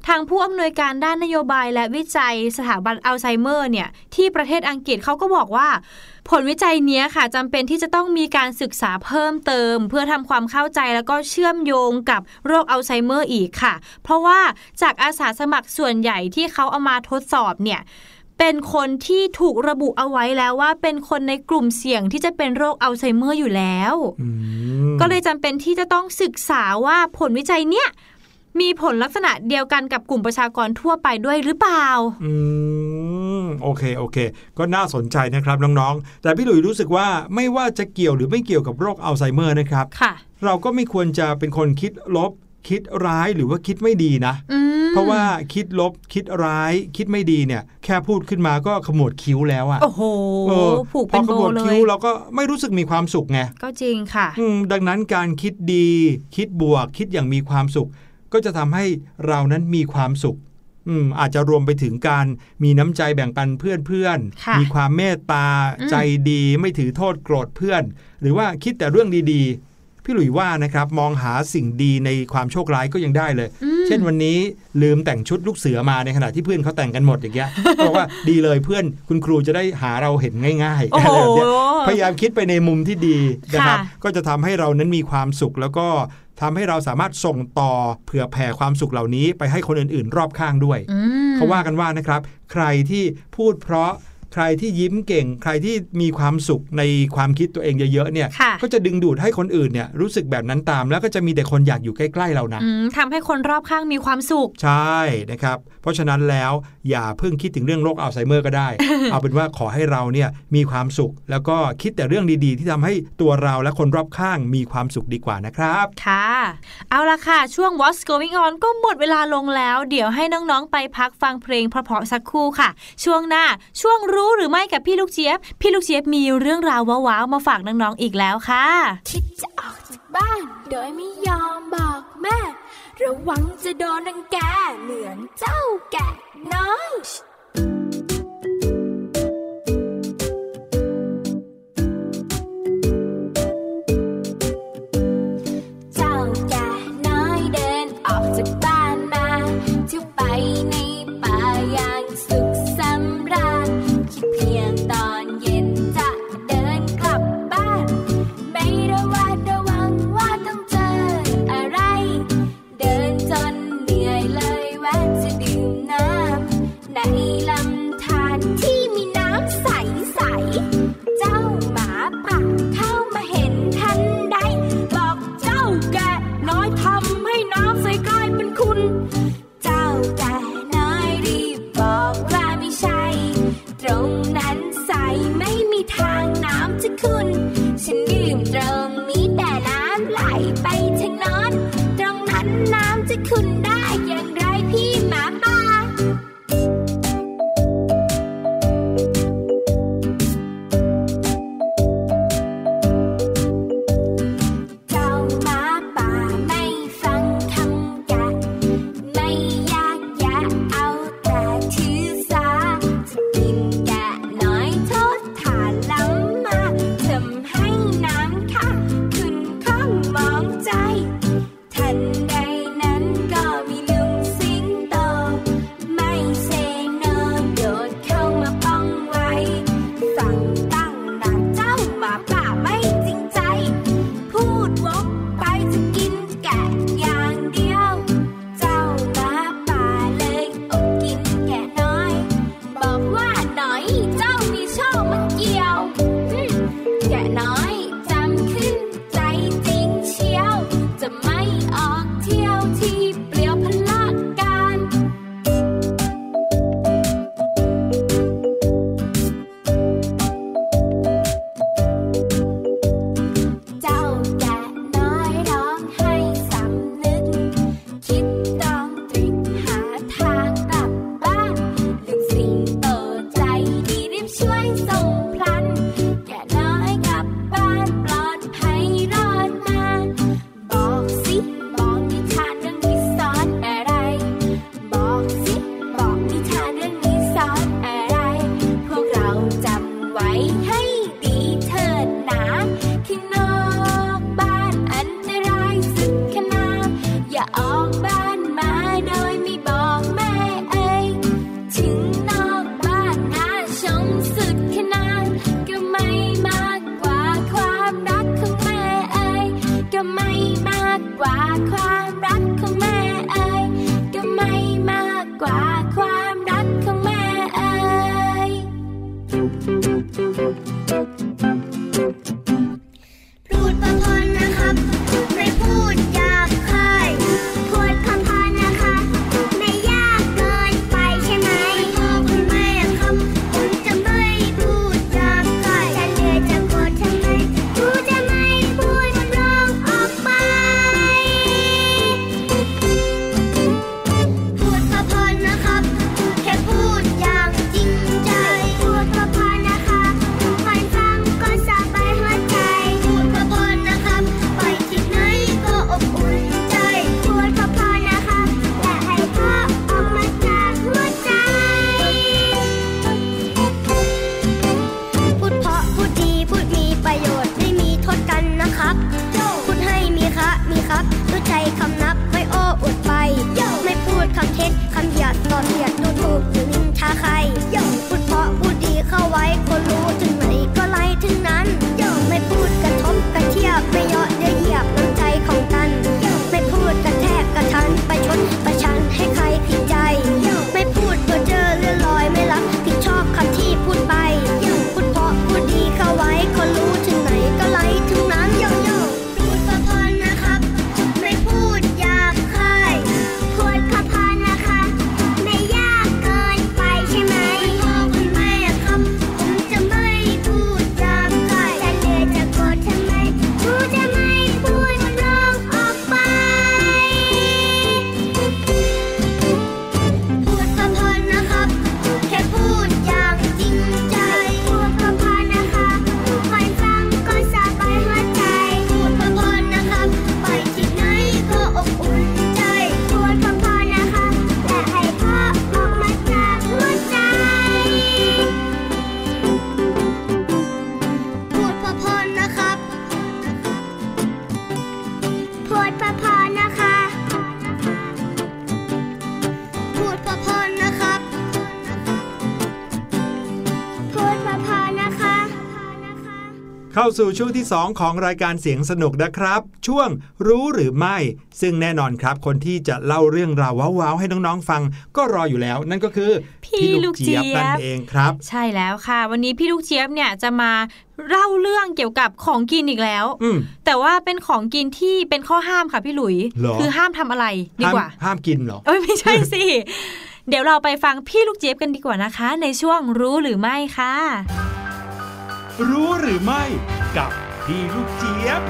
ทางผู้อำนวยการด้านนโยบายและวิจัยสถาบันอัลไซเมอร์เนี่ยที่ประเทศอังกฤษเขาก็บอกว่าผลวิจัยเนี้ยค่ะจำเป็นที่จะต้องมีการศึกษาเพิ่มเติม เพื่อทำความเข้าใจแล้วก็เชื่อมโยงกับโรคอัลไซเมอร์อีกค่ะ เพราะว่าจากอาสาสมัครส่วนใหญ่ที่เขาเอามาทดสอบเนี่ยเป็นคนที่ถูกระบุเอาไว้แล้วว่าเป็นคนในกลุ่มเสี่ยงที่จะเป็นโรคอัลไซเมอร์อยู่แล้วอืมก็เลยจำเป็นที่จะต้องศึกษาว่าผลวิจัยเนี้ยมีผลลักษณะเดียวกันกับกลุ่มประชากรทั่วไปด้วยหรือเปล่า อืม โอเค โอเค ก็น่าสนใจนะครับน้องๆ แต่พี่หลุยรู้สึกว่าไม่ว่าจะเกี่ยวหรือไม่เกี่ยวกับโรคอัลไซเมอร์นะครับ ค่ะ เราก็ไม่ควรจะเป็นคนคิดลบ คิดร้ายหรือว่าคิดไม่ดีนะอืมเพราะว่าคิดลบคิดร้าย คิดไม่ดีเนี่ย แค่พูดขึ้นมาก็ขมวดคิ้วแล้วอะโอ้โหเออผูกพเป็อนขโบมวดเลคิ้วยเราก็ไม่รู้สึกมีความสุขไงก็จริงค่ะอืมดังนั้นการคิดดี คิดบวก คิดอย่างมีความสุข ก็จะทำให้เรานั้นมีความสุขอืมอาจจะรวมไปถึงการมีน้ำใจแบ่งปันเพื่อนเพื่อนๆค่ะมีความเมตตาอืมใจดีไม่ถือโทษโกรธเพื่อน หรือว่าคิดแต่เรื่องดีๆ พี่หลุยว่านะครับมองหาสิ่งดีในความโชคร้ายก็ยังได้เลยอืมเช่นวันนี้ลืมแต่งชุดลูกเสือมาในขณะที่เพื่อนเขาแต่งกันหมดอย่างเงี้ยบอกว่าดีเลยเพื่อนคุณครูจะได้หาเราเห็นง่ายๆโอ้อะไรโหแบบเนี้ยพยายามคิดไปในมุมที่ดีนะครับค่ะก็จะทำให้เรานั้นมีความสุขแล้วก็ทำให้เราสามารถส่งต่อเผื่อแผ่ความสุขเหล่านี้ไปให้คนอื่นๆ รอบข้างด้วยอืมเขาว่ากันว่านะครับ ใครที่พูดเพราะ ใครที่ยิ้มเก่ง ใครที่มีความสุขในความคิดตัวเองเยอะๆเนี่ยค่ะก็จะดึงดูดให้คนอื่นเนี่ยรู้สึกแบบนั้นตาม แล้วก็จะมีแต่คนอยากอยู่ใกล้ๆเรานะอืมทำให้คนรอบข้างมีความสุข ใช่นะครับ เพราะฉะนั้นแล้วอย่าเพิ่งคิดถึงเรื่องโรคอัลไซเมอร์ก็ได้ เอาเป็นว่าขอให้เราเนี่ยมีความสุข แล้วก็คิดแต่เรื่องดีๆ ที่ทำให้ตัวเราและคนรอบข้างมีความสุขดีกว่านะครับค่ะ เอาละค่ะ ช่วง What's Going On ก็หมดเวลาลงแล้ว เดี๋ยวให้น้องๆไปพักฟังเพลงเพราะๆสักครู่ค่ะ ช่วงหน้าช่วงรูู้้หรือไม่กับพี่ลูกเจี๊ยบ พี่ลูกเจี๊ยบมีเรื่องราวว้าวๆมาฝากน้องๆอีกแล้วค่ะคิดจะออกจากบ้าน โดยไม่ยอมบอกแม่ ระวังจะโดนนังแกเหมือนเจ้าแกะน้อย สู่ช่วงที่ 2 ของรายการเสียงสนุกนะครับ ช่วงรู้หรือไม่ ซึ่งแน่นอนครับ คนที่จะเล่าเรื่องราวว้าวๆให้น้องๆฟัง ก็รออยู่แล้ว นั่นก็คือพี่ลูกเจี๊ยบนั่นเองครับ ใช่แล้วค่ะ วันนี้พี่ลูกเจี๊ยบเนี่ยจะมาเล่าเรื่องเกี่ยวกับของกินอีกแล้วอืมแต่ว่าเป็นของกินที่เป็นข้อห้ามค่ะพี่หลุยเหรอคือห้ามทำอะไรดีห้ามกว่า ห้ามกินเหรอเอ้ยไม่ใช่สิ เดี๋ยวเราไปฟังพี่ลูกเจี๊ยบกันดีกว่านะคะ ในช่วงรู้หรือไม่ค่ะ รู้หรือไม่กับพี่ลูกเจี๊ยบ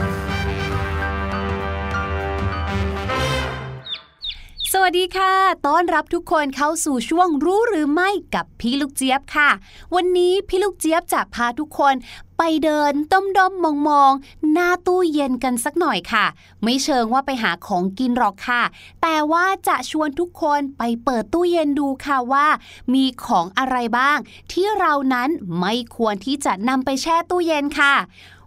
สวัสดีค่ะ ต้อนรับทุกคนเข้าสู่ช่วงรู้หรือไม่กับพี่ลูกเจี๊ยบค่ะ วันนี้พี่ลูกเจี๊ยบจะพาทุกคน ไปเดินต้มดมมองมองๆหน้าตู้เย็นกันสักหน่อยค่ะ ไม่เชิงว่าไปหาของกินหรอกค่ะ แต่ว่าจะชวนทุกคนไปเปิดตู้เย็นดูค่ะว่า มีของอะไรบ้าง ที่เรานั้นไม่ควรที่จะนำไปแช่ตู้เย็นค่ะ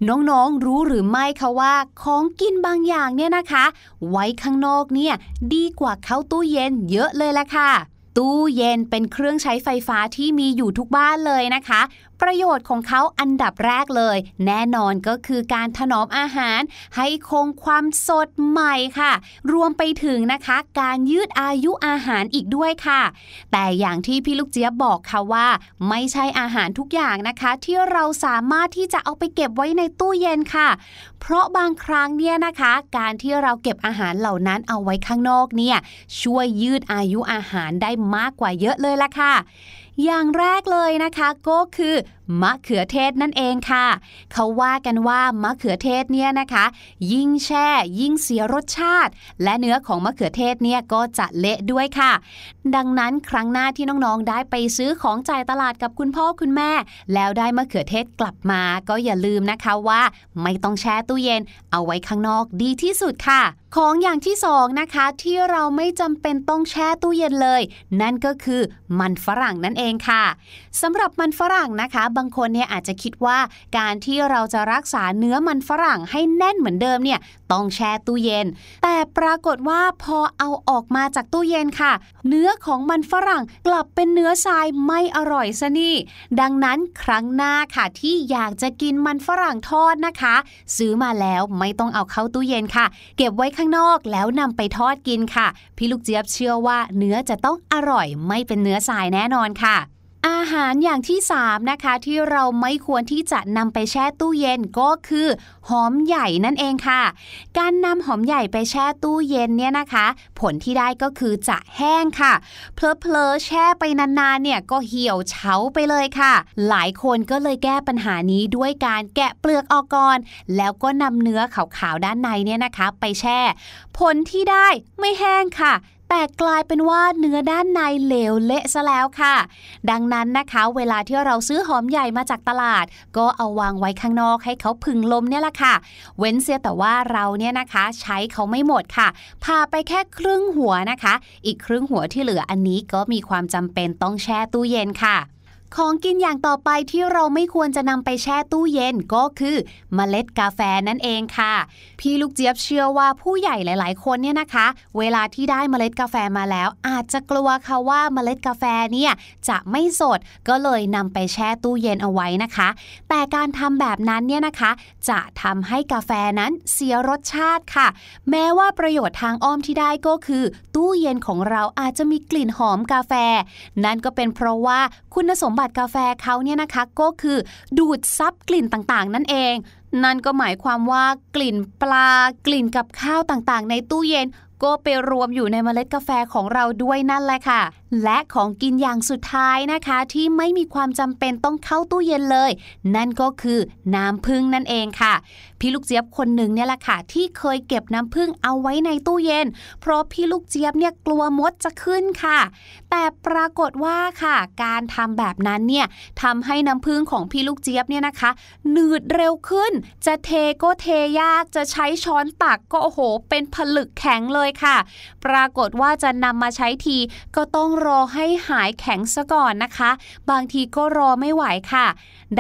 น้องๆ รู้หรือไม่คะว่า ของกินบางอย่างเนี่ยนะคะ ไว้ข้างนอกเนี่ยดีกว่าเข้าตู้เย็นเยอะเลยละค่ะ ตู้เย็นเป็นเครื่องใช้ไฟฟ้าที่มีอยู่ทุกบ้านเลยนะคะประโยชน์ของเขาอันดับแรกเลย แน่นอนก็คือการถนอมอาหาร ให้คงความสดใหม่ค่ะ รวมไปถึงนะคะ การยืดอายุอาหารอีกด้วยค่ะ แต่อย่างที่พี่ลูกเจี๊ยบบอกค่ะว่า ไม่ใช่อาหารทุกอย่างนะคะ ที่เราสามารถที่จะเอาไปเก็บไว้ในตู้เย็นค่ะ เพราะบางครั้งเนี่ยนะคะ การที่เราเก็บอาหารเหล่านั้นเอาไว้ข้างนอกเนี่ยช่วยยืดอายุอาหารได้มากกว่าเยอะเลยละค่ะ อย่างแรกเลยนะคะก็คือมะเขือเทศนั่นเองค่ะ เขาว่ากันว่ามะเขือเทศเนี่ยนะคะ ยิ่งแช่ ยิ่งเสียรสชาติ และเนื้อของมะเขือเทศเนี่ยก็จะเละด้วยค่ะ ดังนั้นครั้งหน้าที่น้องๆได้ไปซื้อของจ่ายตลาดกับคุณพ่อคุณแม่ แล้วได้มะเขือเทศกลับมา ก็อย่าลืมนะคะว่า ไม่ต้องแช่ตู้เย็น เอาไว้ข้างนอกดีที่สุดค่ะ ของอย่างที่สองนะคะที่เราไม่จำเป็นต้องแช่ตู้เย็นเลย นั่นก็คือมันฝรั่งนั่นเองค่ะสำหรับมันฝรั่งนะคะบางคนเนี่ยอาจจะคิดว่าการที่เราจะรักษาเนื้อมันฝรั่งให้แน่นเหมือนเดิมเนี่ยต้องแช่ตู้เย็น แต่ปรากฏว่าพอเอาออกมาจากตู้เย็นค่ะ เนื้อของมันฝรั่งกลับเป็นเนื้อทรายไม่อร่อยซะนี่ ดังนั้นครั้งหน้าค่ะที่อยากจะกินมันฝรั่งทอดนะคะ ซื้อมาแล้วไม่ต้องเอาเข้าตู้เย็นค่ะ เก็บไว้ข้างนอกแล้วนำไปทอดกินค่ะ พี่ลูกเจี๊ยบเชื่อว่าเนื้อจะต้องอร่อยไม่เป็นเนื้อทรายแน่นอนค่ะ อาหารอย่างที่ 3 นะคะ ที่เราไม่ควรที่จะนำไปแช่ตู้เย็นก็คือหอมใหญ่นั่นเองค่ะ การนำหอมใหญ่ไปแช่ตู้เย็นเนี่ยนะคะ ผลที่ได้ก็คือจะแห้งค่ะเพลอเพลอๆแช่ไปนานๆเนี่ยก็เหี่ยวเฉาไปเลยค่ะ หลายคนก็เลยแก้ปัญหานี้ด้วยการแกะเปลือกออกก่อน แล้วก็นำเนื้อขาวๆด้านในเนี่ยนะคะ ไปแช่ ผลที่ได้ไม่แห้งค่ะ แต่กลายเป็นว่าเนื้อด้านในเหลวเละซะแล้วค่ะ ดังนั้นนะคะ เวลาที่เราซื้อหอมใหญ่มาจากตลาด ก็เอาวางไว้ข้างนอกให้เขาพึ่งลมเนี่ยแหละค่ะ เว้นเสียแต่ว่าเราเนี่ยนะคะใช้เขาไม่หมดค่ะพาไปแค่ครึ่งหัวนะคะ อีกครึ่งหัวที่เหลืออันนี้ก็มีความจำเป็นต้องแช่ตู้เย็นค่ะ ของกินอย่างต่อไปที่เราไม่ควรจะนำไปแช่ตู้เย็นก็คือเมล็ดกาแฟนั่นเองค่ะ พี่ลูกเจี๊ยบเชื่อว่าผู้ใหญ่หลาย ๆ คนเนี่ยนะคะ เวลาที่ได้เมล็ดกาแฟมาแล้ว อาจจะกลัวค่ะว่าเมล็ดกาแฟเนี่ยจะไม่สดก็เลยนำไปแช่ตู้เย็นเอาไว้นะคะ แต่การทำแบบนั้นเนี่ยนะคะ จะทำให้กาแฟนั้นเสียรสชาติค่ะ แม้ว่าประโยชน์ทางอ้อมที่ได้ก็คือ ตู้เย็นของเราอาจจะมีกลิ่นหอมกาแฟ นั่นก็เป็นเพราะว่าคุณสมบัติกาแฟเขาเนี่ยนะคะก็คือดูดซับกลิ่นต่างๆ นั่นเอง นั่นก็หมายความว่ากลิ่นปลากลิ่นกับข้าวต่างๆ ในตู้เย็นก็ไปรวมอยู่ในเมล็ดกาแฟของเราด้วยนั่นแหละค่ะ และของกินอย่างสุดท้ายนะคะที่ไม่มีความจำเป็นต้องเข้าตู้เย็นเลย นั่นก็คือน้ำพึ่งนั่นเองค่ะ พี่ลูกเจี๊ยบคนหนึ่งเนี่ยแหละค่ะ ที่เคยเก็บน้ำผึ้งเอาไว้ในตู้เย็น เพราะพี่ลูกเจี๊ยบเนี่ยกลัวมดจะขึ้นค่ะ แต่ปรากฏว่าค่ะ การทำแบบนั้นเนี่ยทำให้น้ำผึ้งของพี่ลูกเจี๊ยบเนี่ยนะคะ หนืดเร็วขึ้น จะเทก็เทยากจะใช้ช้อนตักก็โอ้โห เป็นผลึกแข็งเลยค่ะ ปรากฏว่าจะนำมาใช้ทีก็ต้องรอให้หายแข็งซะก่อนนะคะ บางทีก็รอไม่ไหวค่ะ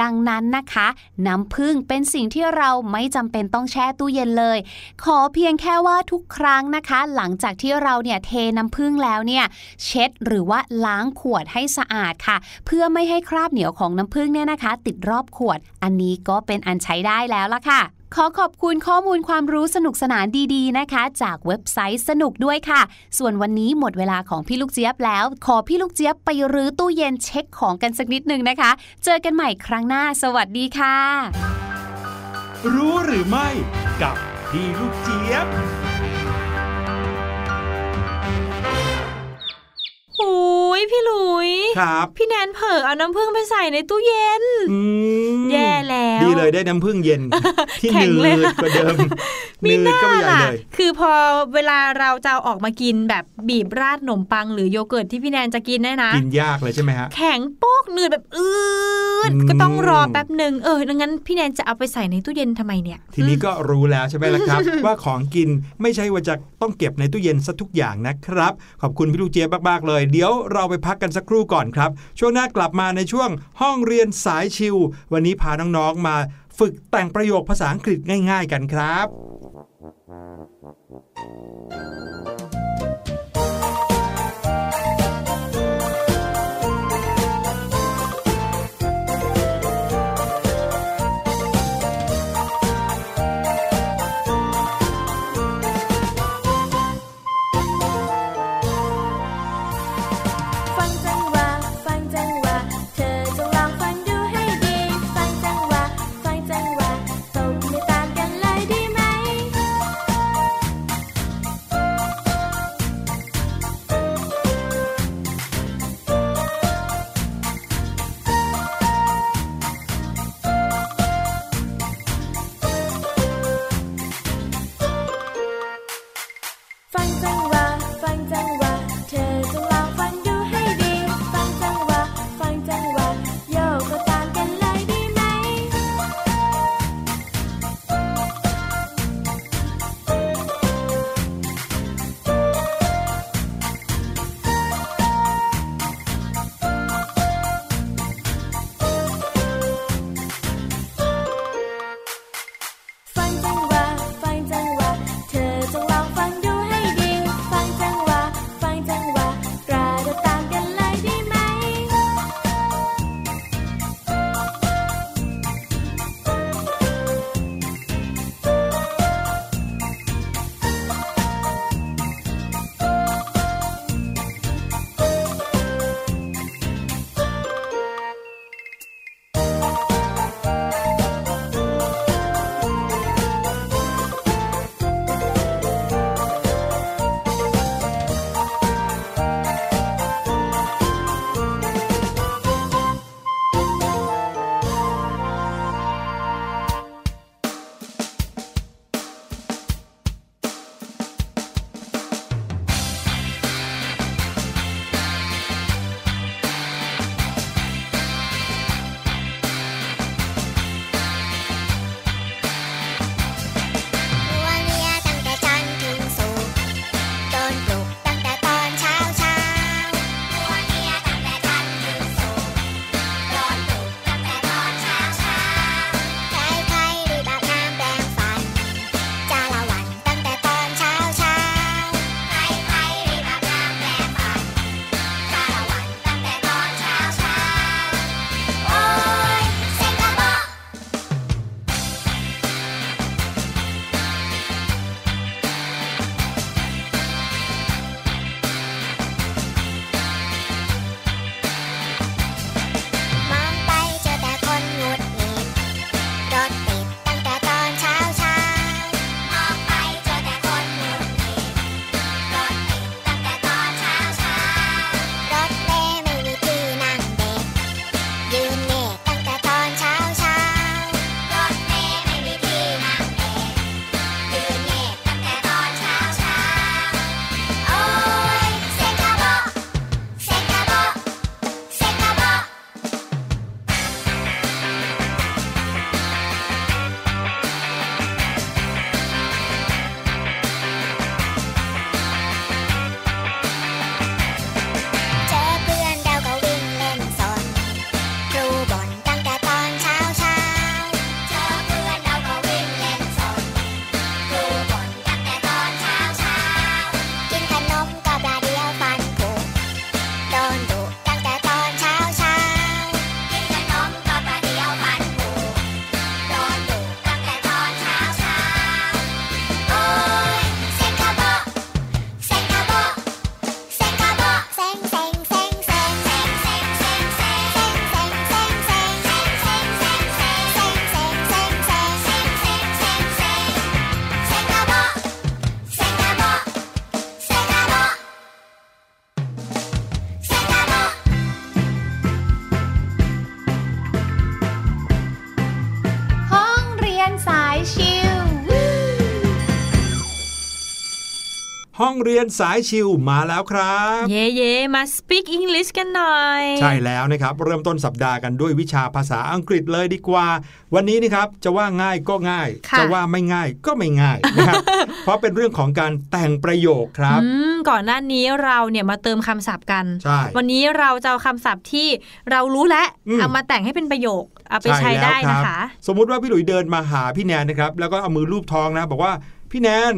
ดังนั้นนะคะ น้ำผึ้งเป็นสิ่งที่เราไม่จำเป็นต้องแช่ตู้เย็นเลย ขอเพียงแค่ว่าทุกครั้งนะคะ หลังจากที่เราเนี่ยเทน้ำผึ้งแล้วเนี่ยเช็ดหรือว่าล้างขวดให้สะอาดค่ะ เพื่อไม่ให้คราบเหนียวของน้ำผึ้งเนี่ยนะคะ ติดรอบขวด อันนี้ก็เป็นอันใช้ได้แล้วละค่ะ ขอขอบคุณข้อมูลความรู้สนุกสนานดีๆนะคะ จากเว็บไซต์สนุกด้วยค่ะ ส่วนวันนี้หมดเวลาของพี่ลูกเจี๊ยบแล้ว ขอพี่ลูกเจี๊ยบไปรื้อตู้เย็นเช็คของกันสักนิดหนึ่งนะคะ เจอกันใหม่ครั้งหน้า สวัสดีค่ะ รู้หรือไม่กับพี่ลูกเจี๊ยบ โอ้ยพี่หลุยครับ พี่แนนเผลอเอาน้ำผึ้งไปใส่ในตู้เย็นอืมแย่แล้ว ดีเลยได้น้ำผึ้งเย็น ที่แข็หงนืเลยดกว่าเดิมมีหหนืดน้าก็ไม่ใหญ่ล่ะเลยคือพอเวลาเราจะเอาออกมากินแบบบีบราดขนมปัง หรือโยเกิร์ตที่พี่แนนจะกินเนี่ยนะ กินยากเลยใช่ไหมฮะ แข็งโป๊กหนืดแบบอืดอืมก็ต้องรอแป๊บหนึ่งเออดังนั้นพี่แนนจะเอาไปใส่ในตู้เย็นทำไมเนี่ย ทีนี้ก็รู้แล้วใช่ไหมล่ะครับ ว่าของกินไม่ใช่ว่าจะต้องเก็บในตู้เย็นซะทุกอย่างนะครับ ขอบคุณพี่ลูกเจี๊ยบมากๆเลยเดี๋ยวเราไปพักกันสักครู่ก่อนครับ ช่วงหน้ากลับมาในช่วงห้องเรียนสายชิว วันนี้พาน้องๆมาฝึกแต่งประโยคภาษาอังกฤษง่าย ๆ กันครับ ห้องเรียนสายชิวมาแล้วครับ เย่เย่มา speak English กันหน่อย ใช่แล้วนะครับ เริ่มต้นสัปดาห์กันด้วยวิชาภาษาอังกฤษเลยดีกว่า วันนี้นะครับจะว่าง่ายก็ง่ายค่ะจะว่าไม่ง่ายก็ไม่ง่ายนะครับเพราะเป็นเรื่องของการแต่งประโยคครับอืมก่อนหน้านี้เราเนี่ยมาเติมคำศัพท์กันใช่วันนี้เราจะเอาคำศัพท์ที่เรารู้แล้วอืมเอามาแต่งให้เป็นประโยคเอาไปใช้แล้วได้รับนะคะ สมมุติว่าพี่หลุยเดินมาหาพี่แนนนะครับ แล้วก็เอามือลูบท้องนะ บอกว่าพี่แนน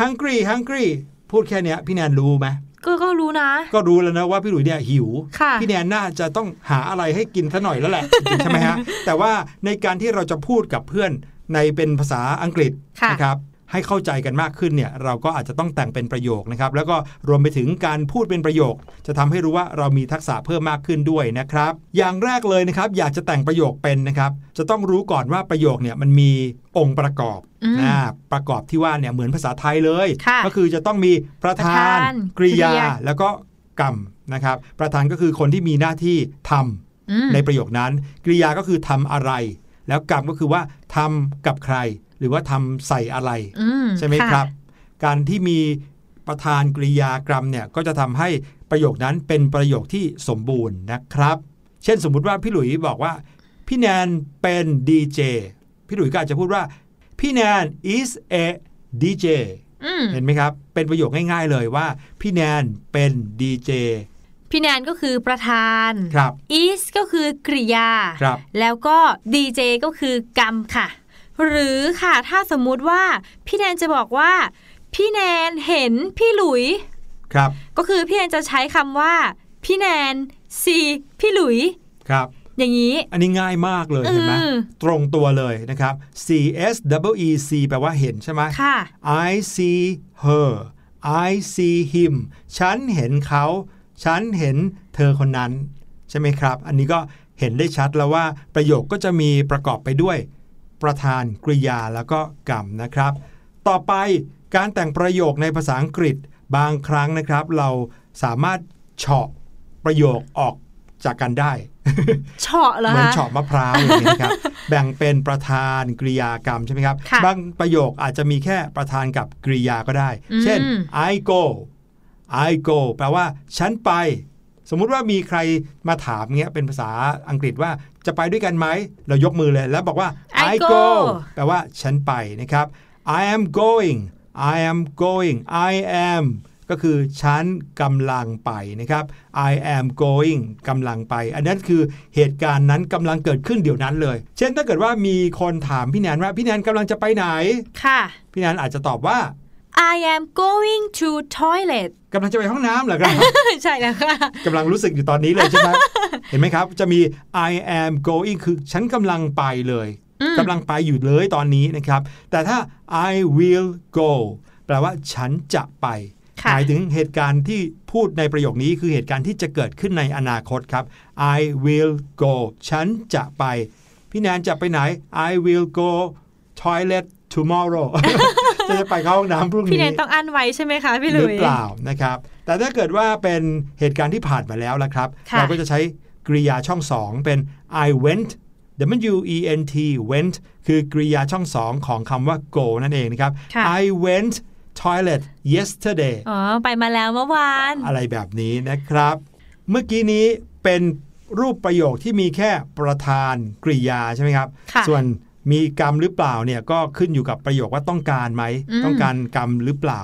hungry hungry พูดแค่เนี้ยพี่แนนรู้ไหมก็ก็รู้นะ ก็รู้แล้วนะว่าพี่หลุยเนี่ยหิวค่ะพี่แนนน่าจะต้องหาอะไรให้กินซะหน่อยแล้วแหละใช่ไหมฮะแต่ว่าในการที่เราจะพูดกับเพื่อนในเป็นภาษาอังกฤษค่ะนะครับ ให้เข้าใจกันมากขึ้นเนี่ยเราก็อาจจะต้องแต่งเป็นประโยคนะครับแล้วก็รวมไปถึงการพูดเป็นประโยค จะทำให้รู้ว่าเรามีทักษะเพิ่มมากขึ้นด้วยนะครับ อย่างแรกเลยนะครับอยากจะแต่งประโยคเป็นนะครับจะต้องรู้ก่อนว่าประโยคเนี่ยมันมีองค์ประกอบอืมนะประกอบที่ว่าเนี่ยเหมือนภาษาไทยเลยค่ะก็คือจะต้องมีประธานประธานกริยากริยา แล้วก็กรรมนะครับ ประธานก็คือคนที่มีหน้าที่ทำอืมในประโยคนั้น กริยาก็คือทำอะไร แล้วกรรมก็คือว่าทำกับใคร หรือว่าทำใส่อะไรอืมใช่ไหมะครับ การที่มีประธานกริยากรรมเนี่ยก็จะทำให้ประโยคนั้นเป็นประโยคที่สมบูรณ์นะครับ เช่นสมมุติว่าพี่หลุยบอกว่า พี่แนนเป็นดีเจพี่หลุยก็อาจจะพูดว่า พี่แนน is a DJ อืมเห็นไหมครับ เป็นประโยคง่ายๆเลยว่า พี่แนนเป็นดีเจพี่แนนก็คือประธานครับ is ก็คือกริยาครับแล้วก็ DJ ก็คือกรรมค่ะ หรือค่ะถ้าสมมุติว่าพี่แนนจะบอกว่า พี่แนนเห็นพี่หลุย ครับ ก็ก็คือพี่แนนจะใช้คำว่า พี่แนน see พี่หลุย ครับ อย่างนี้ อันนี้ง่ายมากเลยเห็นไหมเออตรงตัวเลยนะครับ C S W E C แปลว่าเห็นใช่ไหมค่ะ I see her I see him ฉันเห็นเขา ฉันเห็นเธอคนนั้น ใช่ไหมครับ อันนี้ก็เห็นได้ชัดแล้วว่าประโยคก็จะมีประกอบไปด้วย ประธานกริยาแล้วก็กรรมนะครับ ต่อไปการแต่งประโยคในภาษาอังกฤษบางครั้งนะครับ เราสามารถเฉาะประโยคออกจากกันได้เฉาะเหรอเหมือนคะเฉาะมะพร้าวอย่างนี้นะครับแบ่งเป็นประธานกริยากรรมใช่ไหมครับค่ะบางประโยคอาจจะมีแค่ประธานกับกริยาก็ได้อืมเช่น I go I go แปลว่า ฉันไป สมมุติว่ามีใครมาถามเงี้ยเป็นภาษาอังกฤษว่าจะไปด้วยกันไหมเรายกมือเลยแล้วบอกว่า I go แปลว่าฉันไปนะครับ I am going I am going I am ก็คือฉันกำลังไปนะครับ I am going กำลังไป อันนั้นคือเหตุการณ์นั้นกำลังเกิดขึ้นเดี๋ยวนั้นเลย เช่นถ้าเกิดว่ามีคนถามพี่แนนว่าพี่แนนกำลังจะไปไหน ค่ะ พี่แนนอาจจะตอบว่า I am going to toilet กำลังจะไปห้องน้ำเหรอครับ ใช่แล้วค่ะกำลังรู้สึกอยู่ตอนนี้เลยใช่ไหมเห็นไหมครับ จะมี I am going คือฉันกำลังไปเลยอืมกำลังไปอยู่เลยตอนนี้นะครับ แต่ถ้า I will go แปลว่าฉันจะไปค่ะหมายถึงเหตุการณ์ที่พูดในประโยคนี้คือเหตุการณ์ที่จะเกิดขึ้นในอนาคตครับ I will go ฉันจะไป พี่แนนจะไปไหน I will go toilet tomorrow จะจะไปเข้าห้องน้ำพรุ่งพี่แนนี้นต้องอั้นไว้ใช่ไหมคะพี่หหลุรือยเปล่านะครับ แต่ถ้าเกิดว่าเป็นเหตุการณ์ที่ผ่านมาแล้วละครับค่ะเราก็จะใช้กริยาช่องสองเป็น I went W E N T went คือกริยาช่องสองของคำว่า go นั่นเองนะครับค่ะ I went toilet yesterday อ๋อ ไปมาแล้วเมื่อวาน อะไรแบบนี้นะครับ เมื่อกี้นี้เป็นรูปประโยคที่มีแค่ประธานกริยาใช่ไหมครับค่ะส่วน มีกรรมหรือเปล่าเนี่ยก็ขึ้นอยู่กับประโยคว่าต้องการไหมอืมต้องการกรรมหรือเปล่า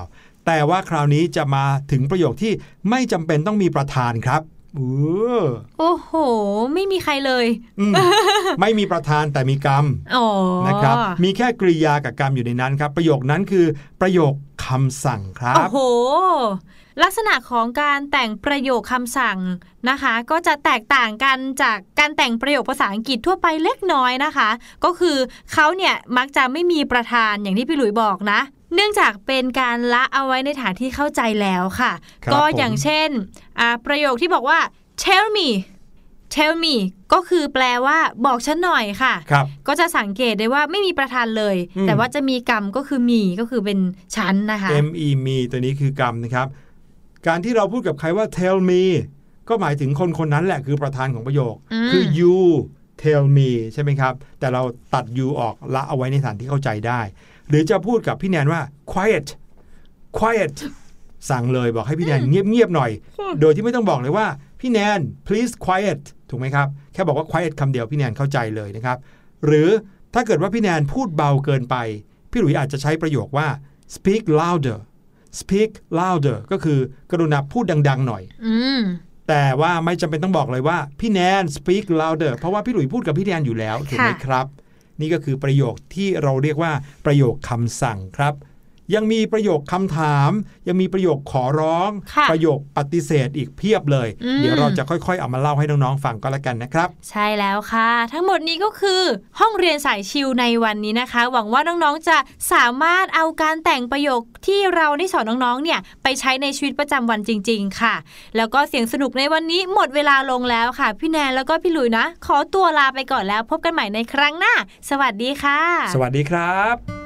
แต่ว่าคราวนี้จะมาถึงประโยคที่ไม่จำเป็นต้องมีประธานครับเออโอ้โห ไม่มีใครเลยอืมไม่มีประธานแต่มีกรรมอ๋อนะครับ มีแค่กริยากับกรรมอยู่ในนั้นครับ ประโยคนั้นคือประโยคคำสั่งครัโอ้บโห ลักษณะของการแต่งประโยคคำสั่งนะคะ ก็จะแตกต่างกันจากการแต่งประโยคภาษาอังกฤษทั่วไปเล็กน้อยนะคะ ก็คือเขาเนี่ยมักจะไม่มีประธานอย่างที่พี่หลุยบอกนะ เนื่องจากเป็นการละเอาไว้ในฐานที่เข้าใจแล้วค่ะครับก็ผมอย่างเช่นอ่าประโยคที่บอกว่า tell me tell me ก็คือแปลว่าบอกฉันหน่อยค่ะครับก็จะสังเกตได้ว่าไม่มีประธานเลยอืมแต่ว่าจะมีกรรมก็คือมีก็คือเป็นชั้นนะคะ M E มีตัวนี้คือกรรมนะครับ การที่เราพูดกับใครว่า tell me ก็หมายถึงคนคนนั้นแหละคือประธานของประโยคอืมคือ you tell me ใช่ไหมครับ แต่เราตัด you ออกละเอาไว้ในฐานที่เข้าใจได้ หรือจะพูดกับพี่แนนว่า quiet quiet สั่งเลยบอกให้พี่แนนเงียบๆหน่อย โดยที่ไม่ต้องบอกเลยว่า พี่แนน please quiet ถูกไหมครับ แค่บอกว่า quiet คำเดียวพี่แนนเข้าใจเลยนะครับ หรือถ้าเกิดว่าพี่แนนพูดเบาเกินไป พี่หลุยอาจจะใช้ประโยคว่า speak louder speak louder ก็คือกรุณาพูดดัง ๆ หน่อยอืมแต่ว่าไม่จำเป็นต้องบอกเลยว่า พี่แนน speak louder เพราะว่าพี่หลุยพูดกับพี่แนนอยู่แล้วถูกไหมค่ะครับ นี่ก็คือประโยคที่เราเรียกว่าประโยคคำสั่งครับ ยังมีประโยคคำถาม ยังมีประโยคขอร้องค่ะประโยคปฏิเสธอีกเพียบเลยอืมเดี๋ยวเราจะค่อยๆ เอามาเล่าให้น้องๆฟังก็แล้วกันนะครับ ใช่แล้วค่ะ ทั้งหมดนี้ก็คือ ห้องเรียนสายชิวในวันนี้นะคะ หวังว่าน้องๆจะสามารถเอาการแต่งประโยคที่เราได้สอนน้องๆเนี่ยไปใช้ในชีวิตประจำวันจริง ๆ ค่ะ แล้วก็เสียงสนุกในวันนี้หมดเวลาลงแล้วค่ะ พี่แนนแล้วก็พี่หลุยนะ ขอตัวลาไปก่อนแล้ว พบกันใหม่ในครั้งหน้า สวัสดีค่ะ สวัสดีครับ